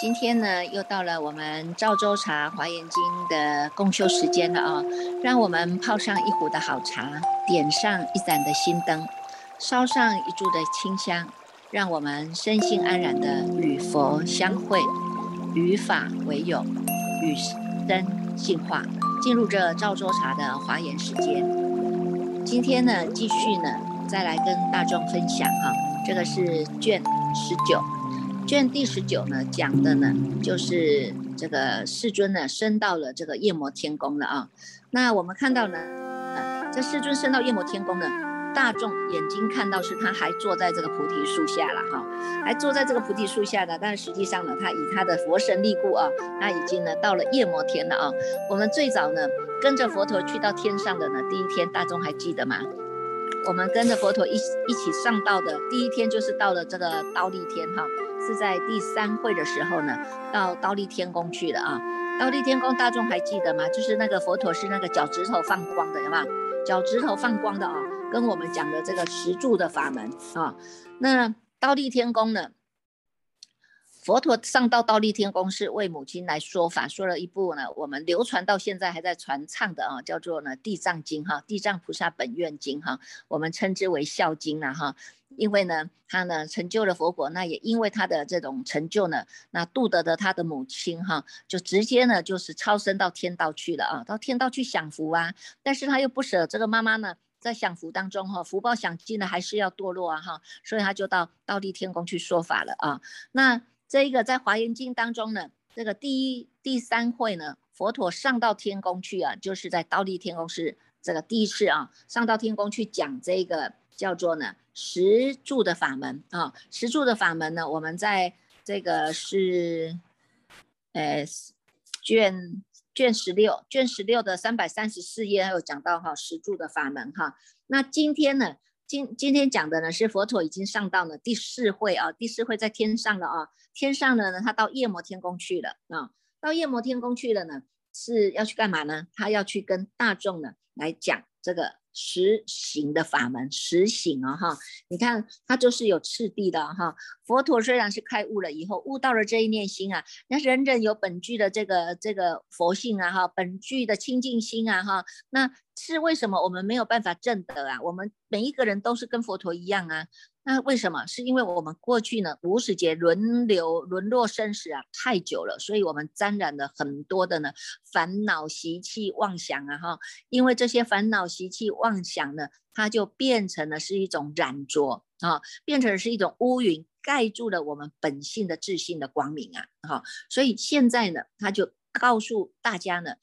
今天呢，又到了我们赵州茶华严经的共修时间了啊！让我们泡上一壶的好茶，点上一盏的心灯，烧上一柱的清香，让我们身心安然的与佛相会，与法为友，与生进化，进入这赵州茶的华严时间。今天呢，继续呢，再来跟大众分享哈，这个是卷十九。卷第十九呢，讲的呢就是这个世尊呢升到了这个夜摩天宫了啊。那我们看到呢，这世尊升到夜摩天宫呢，大众眼睛看到是他还坐在这个菩提树下了哈，还坐在这个菩提树下的，但实际上呢，他以他的佛神力故啊，他已经呢到了夜摩天了啊。我们最早呢跟着佛陀去到天上的呢，第一天大众还记得吗？我们跟着佛陀一一起上道的第一天就是到了这个刀立天哈。是在第三会的时候呢，到刀立天宫去的啊。刀立天宫大众还记得吗？就是那个佛陀是那个脚趾头放光的，有吗？脚趾头放光的啊，跟我们讲的这个十柱的法门啊。那刀立天宫呢，佛陀上到道立天宫是为母亲来说法，说了一部呢，我们流传到现在还在传唱的啊，叫做呢《地藏经》哈，《地藏菩萨本愿经》哈，我们称之为孝经了哈。因为呢，他呢成就了佛果，那也因为他的这种成就呢，那度得的他的母亲哈，就直接呢就是超生到天道去了啊，到天道去享福啊。但是他又不舍这个妈妈呢，在享福当中哈，福报享尽了还是要堕落啊哈，所以他就到道地天宫去说法了啊。那这一个在华严经当中呢，这个第一第三会呢，佛陀上到天宫去啊，就是在倒立天宫是这个第一次啊，上到天宫去讲这个。叫做呢十住的法门啊，十住的法门呢，我们在这个是，呃卷卷十六卷十六的三百三十四页，还有讲到哈十住的法门哈。那今天呢，今今天讲的呢是佛陀已经上到了第四会啊，第四会在天上了啊，天上了呢，他到夜摩天宫去了啊，到夜摩天宫去了呢，是要去干嘛呢？他要去跟大众呢来讲这个。实行的法门，实行啊哈，你看它就是有次第的哈。佛陀虽然是开悟了以后，悟到了这一念心啊，那人人有本具的这个这个佛性啊哈，本具的清净心啊哈，那是为什么我们没有办法证得啊？我们每一个人都是跟佛陀一样啊。那为什么？是因为我们过去呢无始劫轮流沦落生死啊太久了，所以我们沾染了很多的呢烦恼习气妄想啊哈。因为这些烦恼习气妄想呢，它就变成了是一种染浊啊，变成是一种乌云，盖住了我们本性的自信的光明啊哈。所以现在呢，他就告诉大家呢。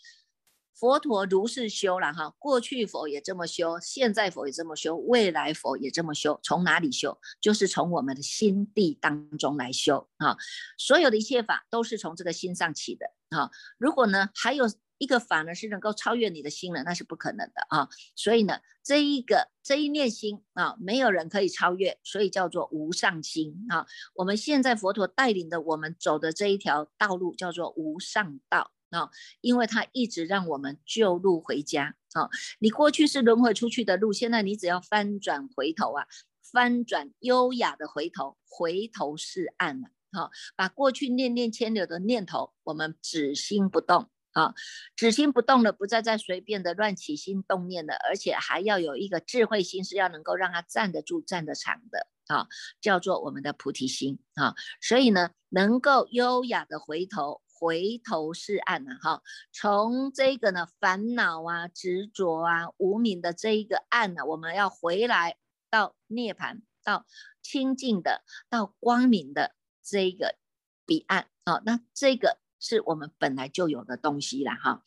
佛陀如是修了哈，过去佛也这么修，现在佛也这么修，未来佛也这么修。从哪里修？就是从我们的心地当中来修啊。所有的一切法都是从这个心上起的啊。如果呢，还有一个法呢是能够超越你的心了，那是不可能的啊。所以呢，这一个这一念心啊，没有人可以超越，所以叫做无上心啊。我们现在佛陀带领的我们走的这一条道路叫做无上道。啊，因为他一直让我们救路回家。啊，你过去是轮回出去的路，现在你只要翻转回头啊，翻转优雅的回头，回头是岸了。好，把过去念念牵流的念头，我们止心不动。啊，止心不动了，不再再随便的乱起心动念了，而且还要有一个智慧心，是要能够让它站得住、站得长的。啊，叫做我们的菩提心。啊，所以呢，能够优雅的回头。回头是岸呐，哈，从这个呢烦恼啊、执着啊、无名的这一个岸呢，我们要回来到涅槃，到清净的、到光明的这一个彼岸啊，那这个是我们本来就有的东西了哈。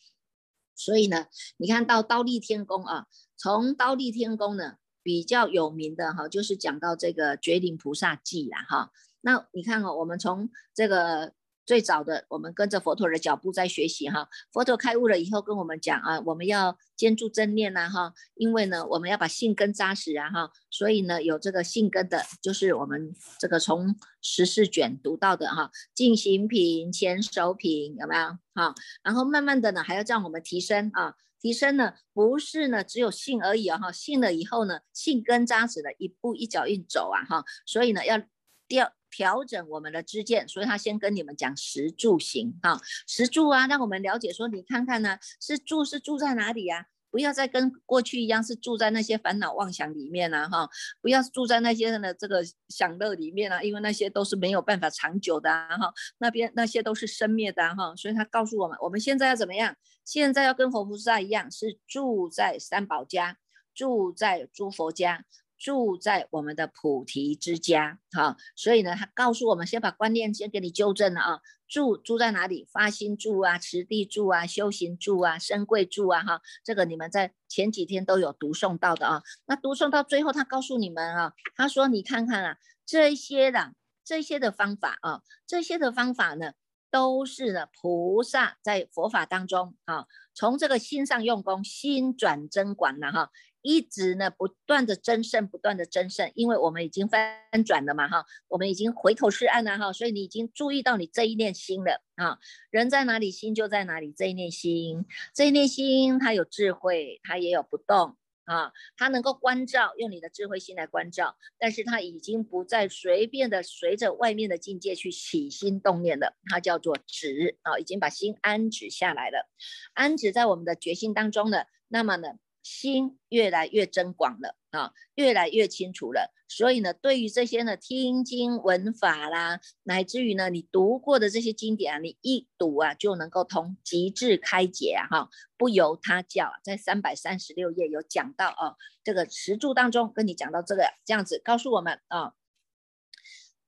所以呢，你看到刀立天宫啊，从刀立天宫呢比较有名的哈，就是讲到这个绝顶菩萨记了哈。那你看哦，我们从这个。最早的，我们跟着佛陀的脚步在学习哈。佛陀开悟了以后，跟我们讲啊，我们要坚住正念呐哈，因为呢，我们要把性根扎实啊哈。所以呢，有这个性根的，就是我们这个从十四卷读到的哈，进行品、前手品有没有？哈，然后慢慢的呢，还要让我们提升啊，提升呢，不是呢只有信而已啊哈，信了以后呢，信根扎实的一步一脚印走啊哈，所以呢要调调整我们的知见，所以他先跟你们讲十住行哈，十住啊，让我们了解说，你看看呢，是住是住在哪里呀？不要再跟过去一样，是住在那些烦恼妄想里面啊，哈！不要住在那些的这个享乐里面啊，因为那些都是没有办法长久的啊，哈！那边那些都是生灭的哈，所以他告诉我们，我们现在要怎么样？现在要跟佛菩萨一样，是住在三宝家，住在诸佛家。住在我们的菩提之家，哈，所以呢，他告诉我们，先把观念先给你纠正了啊。住住在哪里？发心住啊，持地住啊，修行住啊，身贵住啊，哈，这个你们在前几天都有读诵到的啊。那读诵到最后，他告诉你们啊，他说你看看啊，这些的这些的方法啊，这些的方法呢，都是呢菩萨在佛法当中啊，从这个心上用功，心转真管了哈。一直呢，不断的增胜，不断的增胜，因为我们已经翻转了嘛，哈，我们已经回头是岸了，哈，所以你已经注意到你这一念心了，啊，人在哪里，心就在哪里，这一念心，这一念心，它有智慧，它也有不动，啊，他能够关照，用你的智慧心来关照，但是他已经不再随便的随着外面的境界去起心动念了，他叫做止，啊，已经把心安止下来了，安止在我们的决心当中呢，那么呢？心越来越增广了啊，越来越清楚了。所以呢，对于这些呢听经闻法啦，乃至于呢你读过的这些经典啊，你一读啊就能够通，极致开解啊哈，不由他教。在三百三十六页有讲到啊，这个十柱当中跟你讲到这个这样子，告诉我们啊，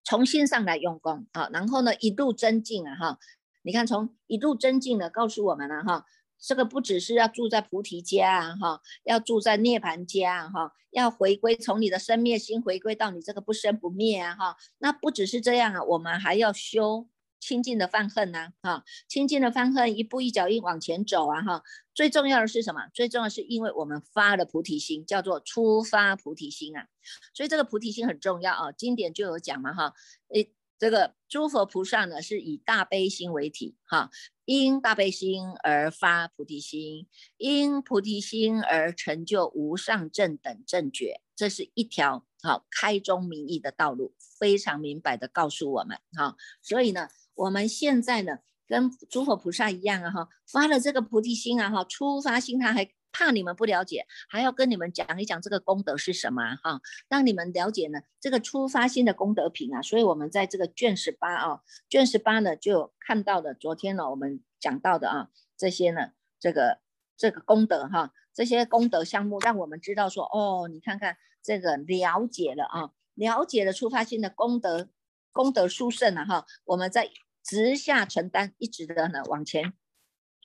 从心上来用功啊，然后呢一路增进啊哈，你看从一路增进呢，告诉我们了哈。这个不只是要住在菩提家啊，哈，要住在涅盘家哈，要回归从你的生灭心回归到你这个不生不灭啊，哈，那不只是这样啊，我们还要修清净的犯恨呐，哈，清净的犯恨，一步一脚印往前走啊，哈，最重要的是什么？最重要是因为我们发了菩提心，叫做出发菩提心啊，所以这个菩提心很重要啊，经典就有讲嘛，哈，诶。这个诸佛菩萨呢，是以大悲心为体，哈，因大悲心而发菩提心，因菩提心而成就无上正等正觉，这是一条好开宗明义的道路，非常明白的告诉我们，哈，所以呢，我们现在呢，跟诸佛菩萨一样啊，哈，发了这个菩提心啊，哈，初发心他还。怕你们不了解，还要跟你们讲一讲这个功德是什么哈，让你们了解呢这个出发心的功德品啊。所以，我们在这个卷十八啊，卷十八呢就看到了昨天呢我们讲到的啊这些呢这个这个功德哈，这些功德项目，让我们知道说哦，你看看这个了解了啊，了解了出发心的功德功德殊胜了哈，我们在直下承担，一直的呢往前。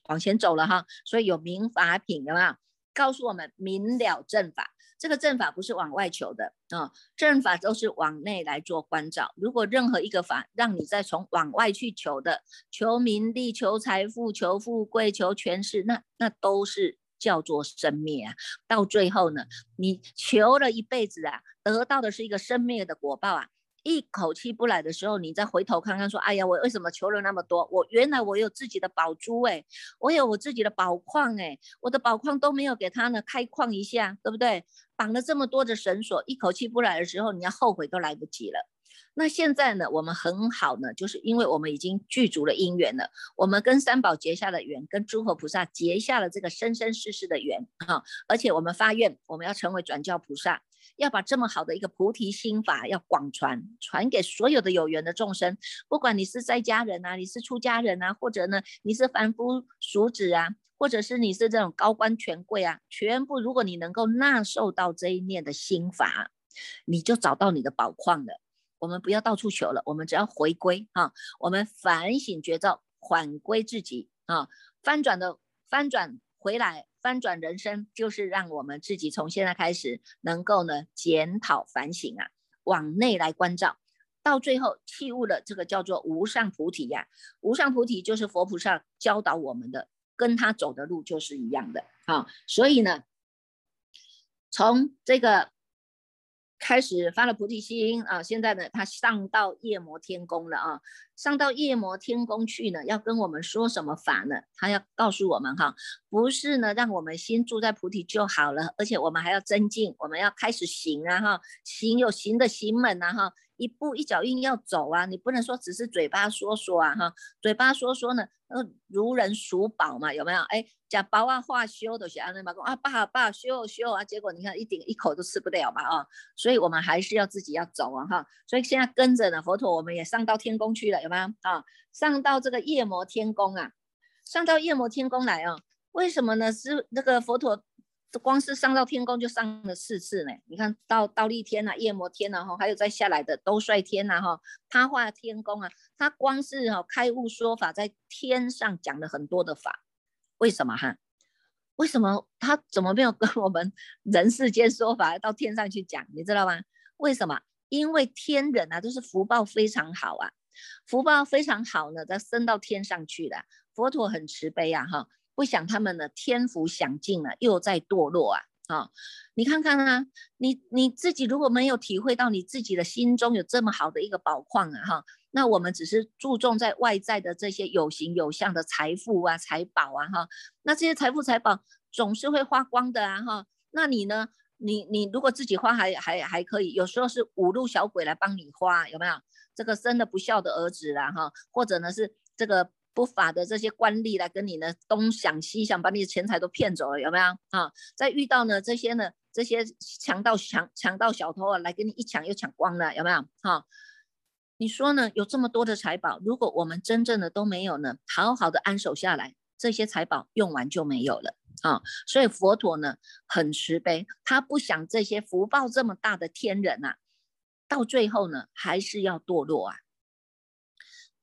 往前走了哈，所以有明法品的嘛，告诉我们明了正法。这个正法不是往外求的啊，正法都是往内来做关照。如果任何一个法让你再从往外去求的，求名利、求财富、求富贵、求权势，那那都是叫做生灭啊。到最后呢，你求了一辈子啊，得到的是一个生灭的果报啊。一口气不来的时候，你再回头看看，说：“哎呀，我为什么求了那么多？我原来我有自己的宝珠哎，我有我自己的宝矿哎，我的宝矿都没有给他呢开矿一下，对不对？绑了这么多的绳索，一口气不来的时候，你要后悔都来不及了。那现在呢，我们很好呢，就是因为我们已经具足了因缘了，我们跟三宝结下了缘，跟诸佛菩萨结下了这个生生世世的缘哈，而且我们发愿，我们要成为转教菩萨。”要把这么好的一个菩提心法要广传，传给所有的有缘的众生，不管你是在家人啊，你是出家人啊，或者呢你是凡夫俗子啊，或者是你是这种高官权贵啊，全部如果你能够纳受到这一念的心法，你就找到你的宝矿了。我们不要到处求了，我们只要回归哈，我们反省觉照，返归自己啊，翻转的翻转回来。翻转人生，就是让我们自己从现在开始，能够呢检讨反省啊，往内来关照，到最后弃悟了这个叫做无上菩提呀。无上菩提就是佛菩萨教导我们的，跟他走的路就是一样的啊。所以呢，从这个开始发了菩提心啊，现在呢，他上到夜摩天宫了啊，上到夜摩天宫去呢，要跟我们说什么法呢？他要告诉我们哈，不是呢，让我们心住在菩提就好了，而且我们还要增进，我们要开始行啊哈，行有行的行门啊哈。一步一脚印要走啊，你不能说只是嘴巴说说啊哈，嘴巴说说呢，呃，如人属宝嘛，有没有？哎，讲包啊话修的，想那嘛讲啊，爸爸修修啊，结果你看一顶一口都吃不了嘛啊，所以我们还是要自己要走啊哈，所以现在跟着呢，佛陀我们也上到天宫去了，有没有啊？上到这个夜摩天宫啊，上到夜摩天宫来啊，为什么呢？是那个佛陀。光是上到天宫就上了四次呢，你看到倒立天呐、夜摩天呐，哈，还有再下来的兜率天呐，哈，他画天宫啊，他光是哈开悟说法，在天上讲了很多的法，为什么哈？为什么他怎么没有跟我们人世间说法，到天上去讲？你知道吗？为什么？因为天人啊都是福报非常好啊，福报非常好呢，他升到天上去了。佛陀很慈悲啊，哈。不想他们的天福享尽了，又在堕落啊！啊，你看看啊，你你自己如果没有体会到你自己的心中有这么好的一个宝矿啊，哈，那我们只是注重在外在的这些有形有相的财富啊、财宝啊，哈，那这些财富财宝总是会花光的啊，哈，那你呢？你你如果自己花还还还可以，有时候是五路小鬼来帮你花，有没有？这个生的不孝的儿子啦，哈，或者呢是这个。不法的这些官吏来跟你呢东想西想，把你的钱财都骗走了，有没有啊？再遇到呢这些呢这些强盗强强盗小偷啊，来跟你一抢又抢光了，有没有？哈，你说呢？有这么多的财宝，如果我们真正的都没有呢，好好的安守下来，这些财宝用完就没有了啊。所以佛陀呢很慈悲，他不想这些福报这么大的天人啊，到最后呢还是要堕落啊。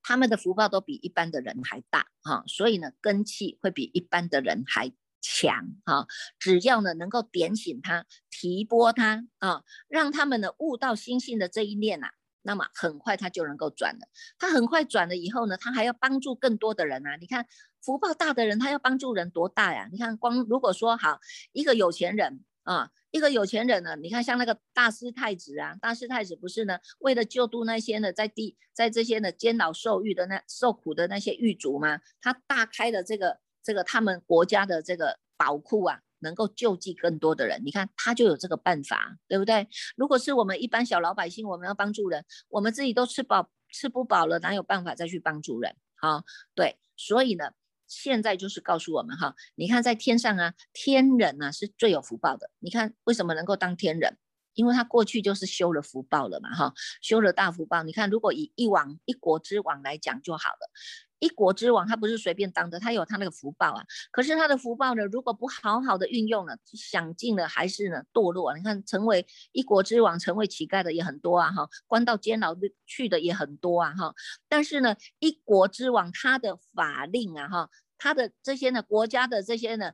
他们的福报都比一般的人还大哈，所以呢根气会比一般的人还强哈。只要呢能够点醒他、提拨他啊，让他们呢悟到心性的这一念呐，那么很快他就能够转了。他很快转了以后呢，他还要帮助更多的人啊。你看福报大的人，他要帮助人多大呀？你看光如果说好一个有钱人啊。一个有钱人呢，你看像那个大师太子啊，大师太子不是呢，为了救度那些呢在地在这些呢监牢受狱的那受苦的那些狱卒吗？他大开了这个这个他们国家的这个宝库啊，能够救济更多的人。你看他就有这个办法，对不对？如果是我们一般小老百姓，我们要帮助人，我们自己都吃饱吃不饱了，哪有办法再去帮助人？好，对，所以呢。现在就是告诉我们哈，你看在天上啊，天人啊是最有福报的。你看为什么能够当天人？因为他过去就是修了福报了嘛哈，修了大福报。你看如果以一王一国之王来讲就好了，一国之王他不是随便当的，他有他那个福报啊。可是他的福报呢，如果不好好的运用了，享尽了还是呢堕落。你看成为一国之王，成为乞丐的也很多啊哈，关到监牢去的也很多啊哈。但是呢，一国之王他的法令啊哈。他的这些呢，国家的这些呢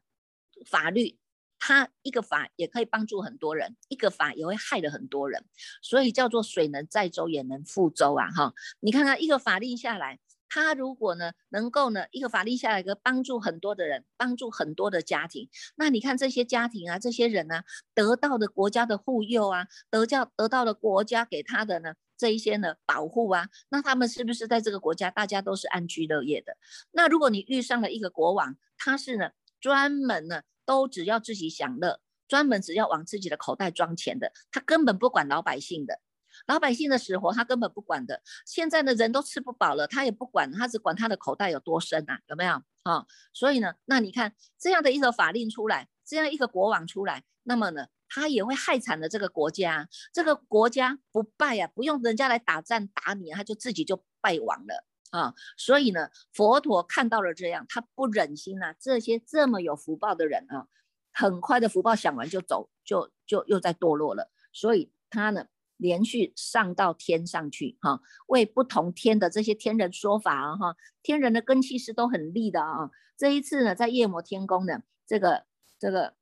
法律，他一个法也可以帮助很多人，一个法也会害了很多人，所以叫做水能载舟也能覆舟啊！哈，你看看一个法令下来，他如果呢能够呢一个法令下来，个帮助很多的人，帮助很多的家庭，那你看这些家庭啊，这些人呢得到的国家的护佑啊，得叫得到了国家给他的呢。这一些呢保护啊，那他们是不是在这个国家大家都是安居乐业的？那如果你遇上了一个国王，他是呢专门呢都只要自己享乐，专门只要往自己的口袋装钱的，他根本不管老百姓的，老百姓的死活他根本不管的。现在的人都吃不饱了，他也不管，他只管他的口袋有多深啊，有没有啊？所以呢，那你看这样的一个法令出来，这样一个国王出来，那么呢？他也会害惨了这个国家，这个国家不败啊，不用人家来打战打你，他就自己就败亡了啊。所以呢，佛陀看到了这样，他不忍心啊，这些这么有福报的人啊，很快的福报享完就走，就就又在堕落了。所以他呢，连续上到天上去哈，为不同天的这些天人说法啊哈，天人的根气是都很利的啊。这一次呢，在夜摩天宫呢，这个这个。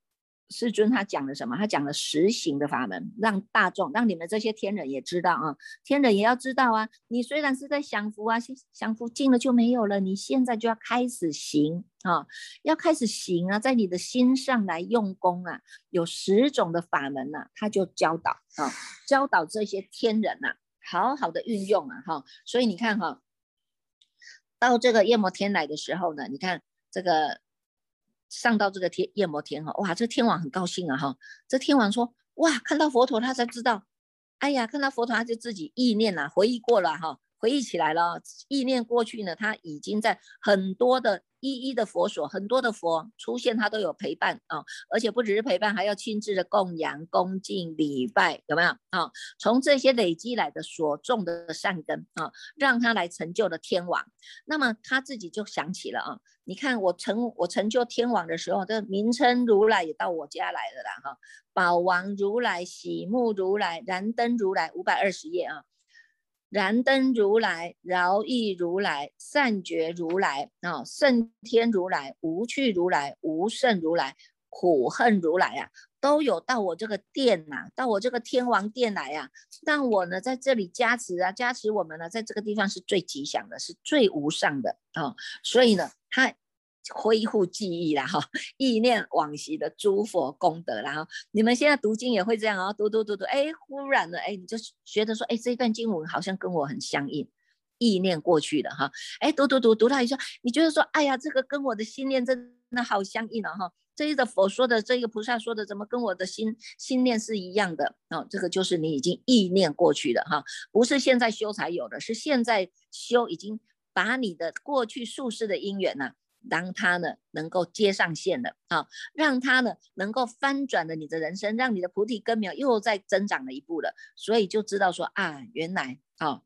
世尊他讲了什么？他讲了实行的法门，让大众，让你们这些天人也知道啊，天人也要知道啊。你虽然是在享福啊，享福尽了就没有了，你现在就要开始行啊，要开始行啊，在你的心上来用功啊。有十种的法门呐，他就教导啊，教导这些天人呐，好好的运用啊哈。所以你看哈，到这个夜摩天来的时候呢，你看这个。上到这个天夜摩天哈，哇，这天王很高兴啊哈。这天王说，哇，看到佛陀他才知道，哎呀，看到佛陀他就自己意念呐，回忆过了哈，回忆起来了，意念过去呢，他已经在很多的。一一的佛所，很多的佛出现，他都有陪伴啊，而且不只是陪伴，还要亲自的供养、恭敬、礼拜，有没有啊？从这些累积来的所种的善根啊，让他来成就了天王。那么他自己就想起了啊，你看我成我成就天王的时候，这名称如来也到我家来了啦哈，宝王如来、喜目如来、燃灯如来，五百二十页啊。燃灯如来、饶益如来、善觉如来啊、圣天如来、无趣如来、无胜如来、苦恨如来啊，都有到我这个殿呐，到我这个天王殿来呀，让我呢在这里加持啊，加持我们呢，在这个地方是最吉祥的，是最无上的啊，所以呢，他。恢复记忆啦，哈，意念往昔的诸佛功德然后你们现在读经也会这样哦，读读读读，哎，忽然呢，哎，你就觉得说，哎，这一段经文好像跟我很相应，意念过去的哈，哎，读读读读到一下，你觉得说，哎呀，这个跟我的心念真的好相应了哈，这一个佛说的，这一个菩萨说的，怎么跟我的心心念是一样的哦，这个就是你已经意念过去的哈，不是现在修才有的，是现在修已经把你的过去宿世的因缘呢。当他呢能够接上线了啊，让他呢能够翻转了你的人生，让你的菩提根苗又在增长了一步了，所以就知道说啊，原来啊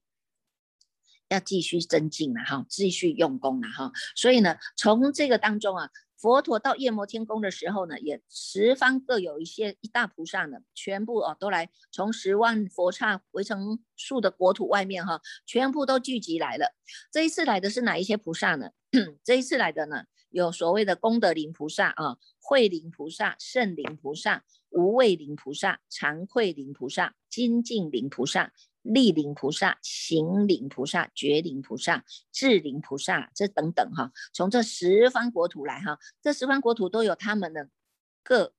要继续增进了哈，继续用功了哈，所以呢从这个当中啊。佛陀到夜摩天宫的时候呢，也十方各有一些一大菩萨呢，全部哦都来从十万佛刹围成树的国土外面哈，全部都聚集来了。这一次来的是哪一些菩萨呢？这一次来的呢，有所谓的功德林菩萨啊，慧林菩萨、圣灵菩萨、无畏林菩萨、常慧林菩萨、精进林菩萨。立灵菩萨、行灵菩萨、觉灵菩萨、智灵菩萨，这等等哈，从这十方国土来哈，这十方国土都有他们的各。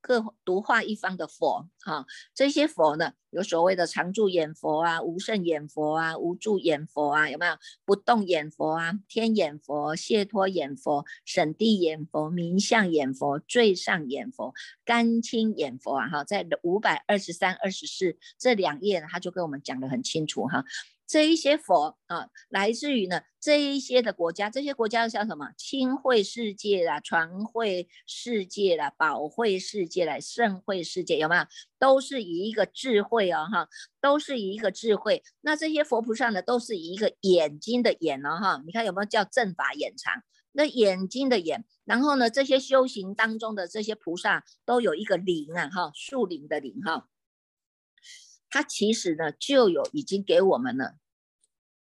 各独化一方的佛哈，这些佛呢，有所谓的常住眼佛啊、无胜眼佛啊、无住眼佛啊，有没有不动眼佛啊、天眼佛、解脱眼佛、审地眼佛、明相眼佛、最上眼佛、甘清眼佛啊？哈，在五百二十三、二十四这两页，他就跟我们讲得很清楚哈。这一些佛啊，来自于呢这一些的国家，这些国家叫什么？清慧世界啦，传慧世界啦，宝慧世界啦，圣慧世界有没有？都是以一个智慧哦，哈，都是以一个智慧。那这些佛菩萨呢，都是以一个眼睛的眼哦，哈，你看有没有叫正法眼藏？那眼睛的眼，然后呢，这些修行当中的这些菩萨都有一个灵啊，哈，树灵的灵哈。它其实呢，就有已经给我们了，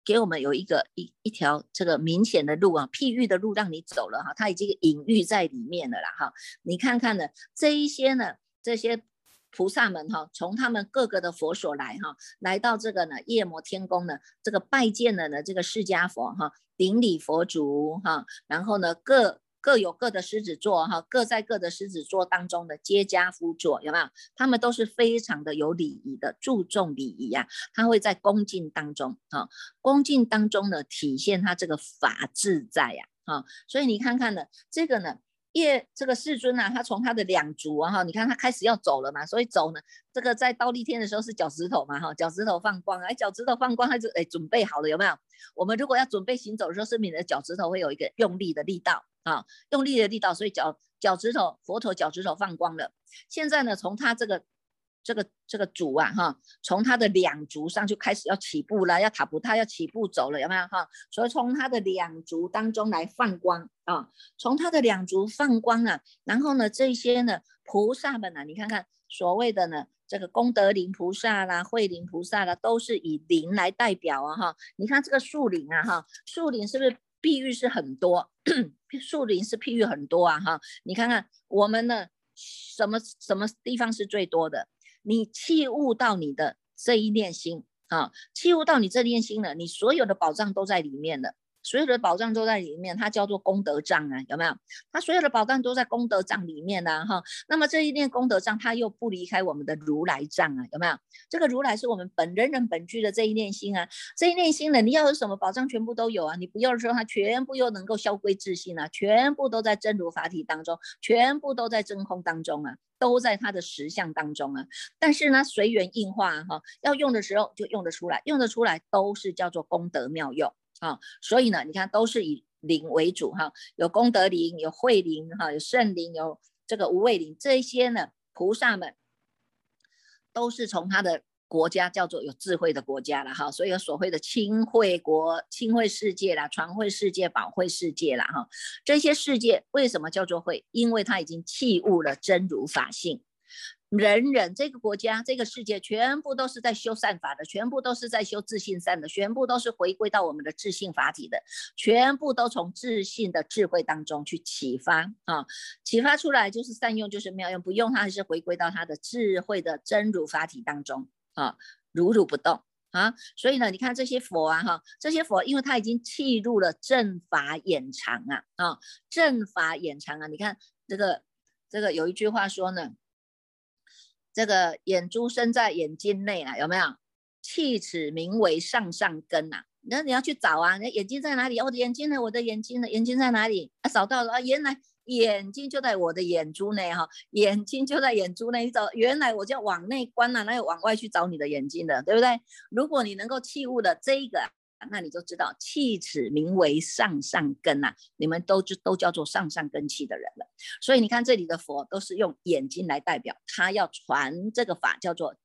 给我们有一个一一条这个明显的路啊，譬喻的路让你走了哈，它已经隐喻在里面了啦哈。你看看呢，这一些呢，这些菩萨们哈，从他们各个的佛所来哈，来到这个呢夜摩天宫呢，这个拜见了呢这个释迦佛哈，顶礼佛足哈，然后呢各。各有各的狮子座哈，各在各的狮子座当中的皆家夫座有没有？他们都是非常的有礼仪的，注重礼仪呀。他会在恭敬当中啊，恭敬当中呢，体现他这个法自在呀啊。所以你看看呢，这个呢，叶这个世尊呢，他从他的两足啊哈，你看他开始要走了嘛，所以走呢，这个在倒立天的时候是脚趾头嘛哈，脚趾头放光，哎，脚趾头放光，他就哎准备好了有没有？我们如果要准备行走的时候，是你的脚趾头会有一个用力的力道。啊，用力的力道，所以脚脚趾头，佛陀脚趾头放光了。现在呢，从他这个这个这个足啊，哈，从他的两足上就开始要起步了，要踏步，他要起步走了，有没有哈？所以从他的两足当中来放光啊，从他的两足放光啊，然后呢，这些呢菩萨们呢，你看看所谓的呢这个功德林菩萨啦、慧林菩萨啦，都是以林来代表啊，哈，你看这个树林啊，哈，树林是不是？碧玉是很多，树林是譬喻很多啊哈，你看看我们呢什么什么地方是最多的？你器悟到你的这一念心啊，器悟到你这念心了，你所有的宝藏都在里面了。所有的宝藏都在里面，它叫做功德藏啊，有没有？它所有的宝藏都在功德藏里面呢，哈。那么这一念功德藏，它又不离开我们的如来藏啊，有没有？这个如来是我们本人人本具的这一念心啊，这一念心呢，你要有什么宝藏，全部都有啊。你不要的时候，它全部又能够消归自信啊，全部都在真如法体当中，全部都在真空当中啊，都在它的实相当中啊。但是呢，随缘应化哈，要用的时候就用得出来，用得出来都是叫做功德妙用。啊，所以呢，你看都是以灵为主哈，有功德灵，有慧灵哈，有圣灵，有这个无畏灵，这些呢，菩萨们都是从他的国家叫做有智慧的国家了哈，所以有所谓的清慧国、清慧世界啦、传慧世界、宝慧世界啦哈，这些世界为什么叫做慧？因为它已经弃悟了真如法性。人人这个国家、这个世界，全部都是在修善法的，全部都是在修自信善的，全部都是回归到我们的自信法体的，全部都从自信的智慧当中去启发啊，启发出来就是善用，就是妙用，不用它还是回归到它的智慧的真如法体当中啊，如如不动啊。所以呢，你看这些佛啊，哈，这些佛，因为他已经契入了正法眼藏啊，啊，正法眼藏啊，你看这个这个有一句话说呢。这个眼珠生在眼睛内啊，有没有？气齿名为上上根呐。那你要去找啊，那眼睛在哪里？我的眼睛呢？我的眼睛呢？眼睛在哪里？啊，找到了啊！原来眼睛就在我的眼珠内哈，眼睛就在眼珠内。你找，原来我就要往内观呐，哪有往外去找你的眼睛的，对不对？如果你能够器悟的这一个。那你就知道气齿名为上上根呐，你们都就都叫做上上根器的人了。所以你看这里的佛都是用眼睛来代表，他要传这个法叫做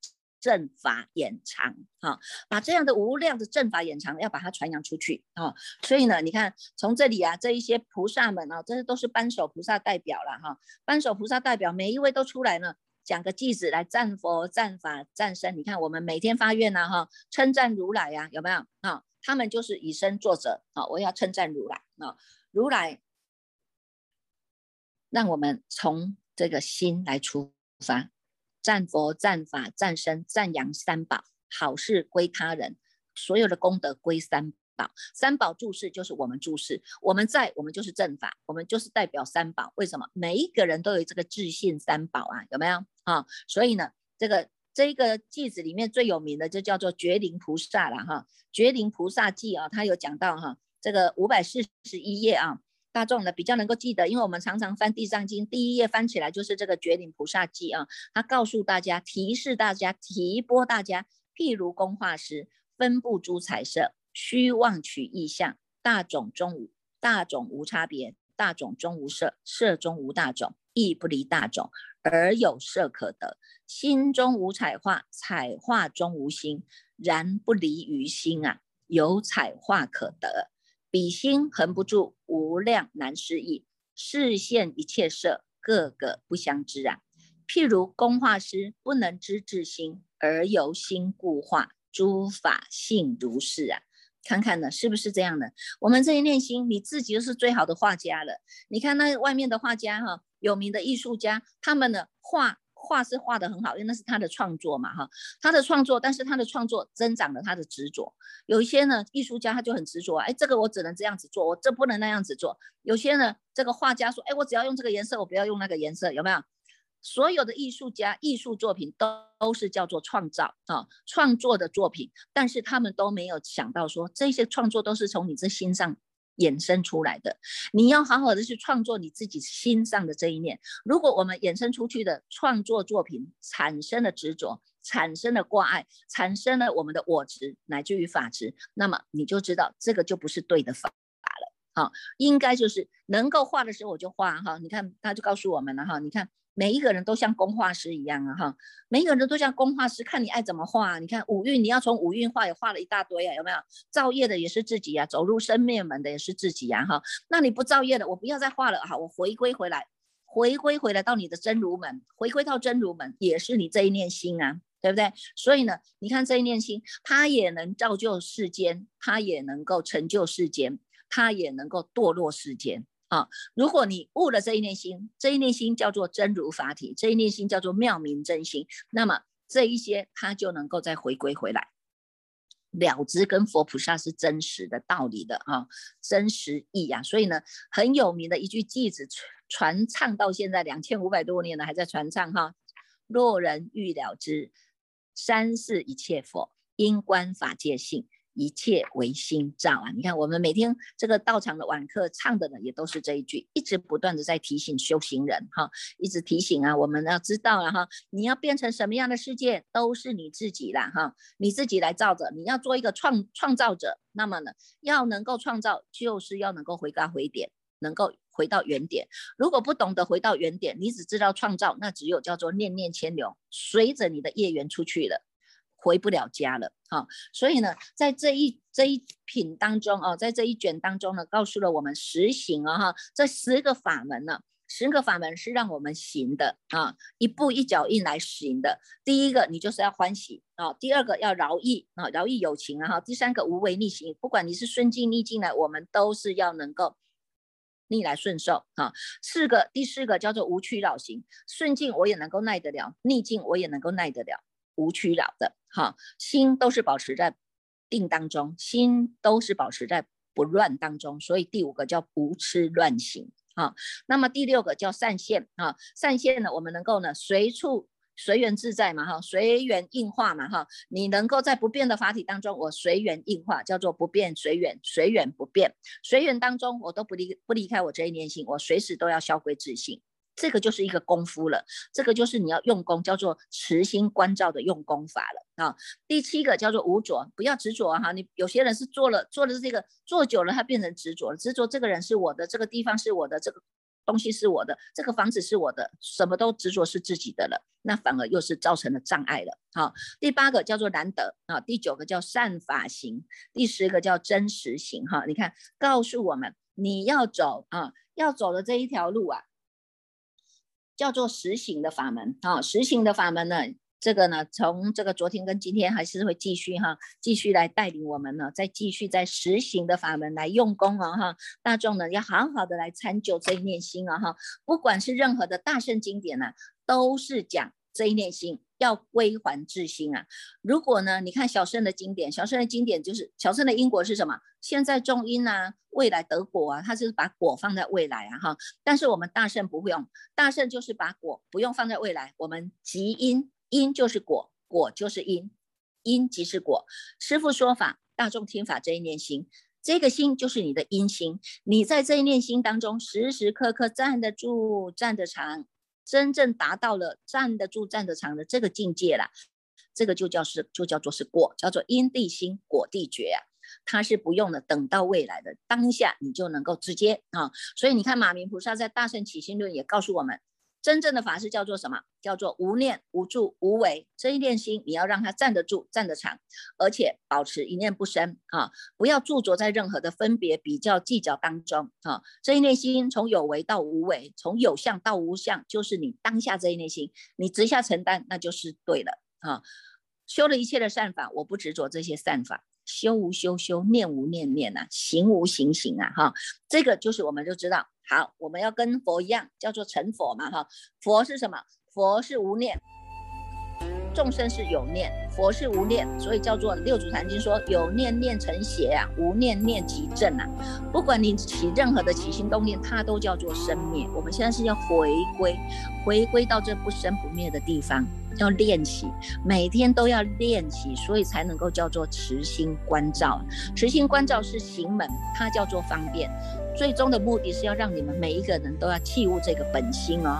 正法眼藏，哈，把这样的无量的正法眼藏要把它传扬出去啊。所以呢，你看从这里啊，这一些菩萨们啊，这些都是扳手菩萨代表了哈，扳手菩萨代表每一位都出来呢，讲个句子来赞佛、赞法、赞身。你看我们每天发愿呐，哈，称赞如来呀，有没有啊？他们就是以身作则啊！我要称赞如来啊！如来让我们从这个心来出发，赞佛、赞法、赞身、赞扬三宝，好事归他人，所有的功德归三宝。三宝注释就是我们注释，我们在我们就是正法，我们就是代表三宝。为什么？每一个人都有这个自信三宝啊？有没有啊？所以呢，这个。这个句子里面最有名的就叫做觉灵菩萨了哈，觉灵菩萨记啊，他有讲到哈，这个五百四十一页啊，大众呢比较能够记得，因为我们常常翻地藏经，第一页翻起来就是这个觉灵菩萨记啊，他告诉大家，提示大家，提拨大家，譬如工画师分布诸彩色，虚妄取意象，大种中无大种无差别，大种中无色，色中无大种，亦不离大种。而有色可得，心中无彩画，彩画中无心，然不离于心啊。有彩画可得，彼心恒不住，无量难思议。视现一切色，个个不相知啊。譬如工画师不能知自心，而由心故画，诸法性如是啊。看看呢，是不是这样的？我们这一念心，你自己就是最好的画家了。你看那外面的画家哈。有名的艺术家，他们的画画是画的很好，因为那是他的创作嘛，哈，他的创作，但是他的创作增长了他的执着。有一些呢，艺术家他就很执着，哎，这个我只能这样子做，我这不能那样子做。有些呢，这个画家说，哎，我只要用这个颜色，我不要用那个颜色，有没有？所有的艺术家艺术作品都都是叫做创造啊，创作的作品，但是他们都没有想到说，这些创作都是从你这心上。衍生出来的，你要好好的去创作你自己心上的这一念。如果我们衍生出去的创作作品产生了执着，产生了挂碍，产生了我们的我执乃至于法执，那么你就知道这个就不是对的法了。好，应该就是能够画的时候我就画哈。你看他就告诉我们了哈，你看。每一个人都像工画师一样啊，哈，每一个人都像工画师，看你爱怎么画。你看五蕴，你要从五蕴画，也画了一大堆啊，有没有？造业的也是自己呀，走入生灭门的也是自己呀，哈。那你不造业的，我不要再画了，哈，我回归回来，回归回来到你的真如门，回归到真如门，也是你这一念心啊，对不对？所以呢，你看这一念心，它也能造就世间，它也能够成就世间，它也能够堕落世间。啊。如果你悟了这一念心，这一念心叫做真如法体，这一念心叫做妙明真心，那么这一些它就能够再回归回来。了知跟佛菩萨是真实的道理的啊，真实意啊，所以呢，很有名的一句偈子传唱到现在两千五百多年了，还在传唱哈。若人欲了知，三世一切佛，因观法界性。一切唯心造啊！你看，我们每天这个道场的晚课唱的呢，也都是这一句，一直不断的在提醒修行人哈，一直提醒啊，我们要知道了哈，你要变成什么样的世界，都是你自己啦哈，你自己来造着，你要做一个创创造者，那么呢，要能够创造，就是要能够回高回点，能够回到原点。如果不懂得回到原点，你只知道创造，那只有叫做念念牵流，随着你的业缘出去了。回不了家了，哈，所以呢，在这一这一品当中哦，在这一卷当中呢，告诉了我们实行啊，哈，这十个法门呢，十个法门是让我们行的啊，一步一脚印来行的。第一个，你就是要欢喜啊；第二个，要饶益啊，饶益有情啊；哈，第三个，无为逆行，不管你是顺境逆境呢，我们都是要能够逆来顺受啊。四个，第四个叫做无屈绕行，顺境我也能够耐得了，逆境我也能够耐得了。无屈扰的，哈，心都是保持在定当中，心都是保持在不乱当中，所以第五个叫不痴乱行，啊，那么第六个叫善现，啊，善现呢，我们能够呢随处随缘自在嘛，哈，随缘应化嘛，哈，你能够在不变的法体当中，我随缘应化，叫做不变随缘，随缘不变，随缘当中我都不离不离开我这一念心，我随时都要消归自性。这个就是一个功夫了，这个就是你要用功，叫做持心观照的用功法了啊。第七个叫做无着，不要执着哈。你有些人是做了做了这个做久了，他变成执着了，执着这个人是我的，这个地方是我的，这个东西是我的，这个房子是我的，什么都执着是自己的了，那反而又是造成了障碍了。好，第八个叫做难得啊，第九个叫善法行，第十个叫真实行哈。你看，告诉我们你要走啊，要走的这一条路啊。叫做实行的法门啊，实行的法门呢，这个呢，从这个昨天跟今天还是会继续哈，继续来带领我们呢，再继续在实行的法门来用功啊哈，大众呢要好好的来参究这一念心啊哈，不管是任何的大圣经典呢，都是讲。这一念心要归还自心啊！如果呢，你看小圣的经典，小圣的经典就是小圣的因果是什么？现在种因啊，未来得果啊，他就是把果放在未来啊哈。但是我们大圣不会用，大圣就是把果不用放在未来，我们即因，因就是果，果就是因，因即是果。师父说法，大众听法，这一念心，这个心就是你的因心，你在这一念心当中，时时刻刻站得住，站得长。真正达到了站得住、站得长的这个境界了，这个就叫是就叫做是果，叫做因地心果地觉啊，它是不用的，等到未来的当下你就能够直接啊。所以你看马明菩萨在《大圣起心论》也告诉我们。真正的法是叫做什么？叫做无念、无住、无为。这一念心，你要让它站得住、站得长，而且保持一念不生啊！不要驻着在任何的分别、比较、计较当中啊！这一念心从有为到无为，从有相到无相，就是你当下这一念心，你直下承担，那就是对了啊！修了一切的善法，我不执着这些善法。修无修修，念无念念呐，行无行行啊，哈，这个就是我们就知道，好，我们要跟佛一样，叫做成佛嘛，哈，佛是什么？佛是无念，众生是有念，佛是无念，所以叫做六祖坛经说，有念念成邪啊，无念念即正啊，不管你起任何的起心动念，它都叫做生灭。我们现在是要回归，回归到这不生不灭的地方。要练习，每天都要练习，所以才能够叫做持心观照。持心观照是行门，它叫做方便。最终的目的是要让你们每一个人都要弃悟这个本心哦。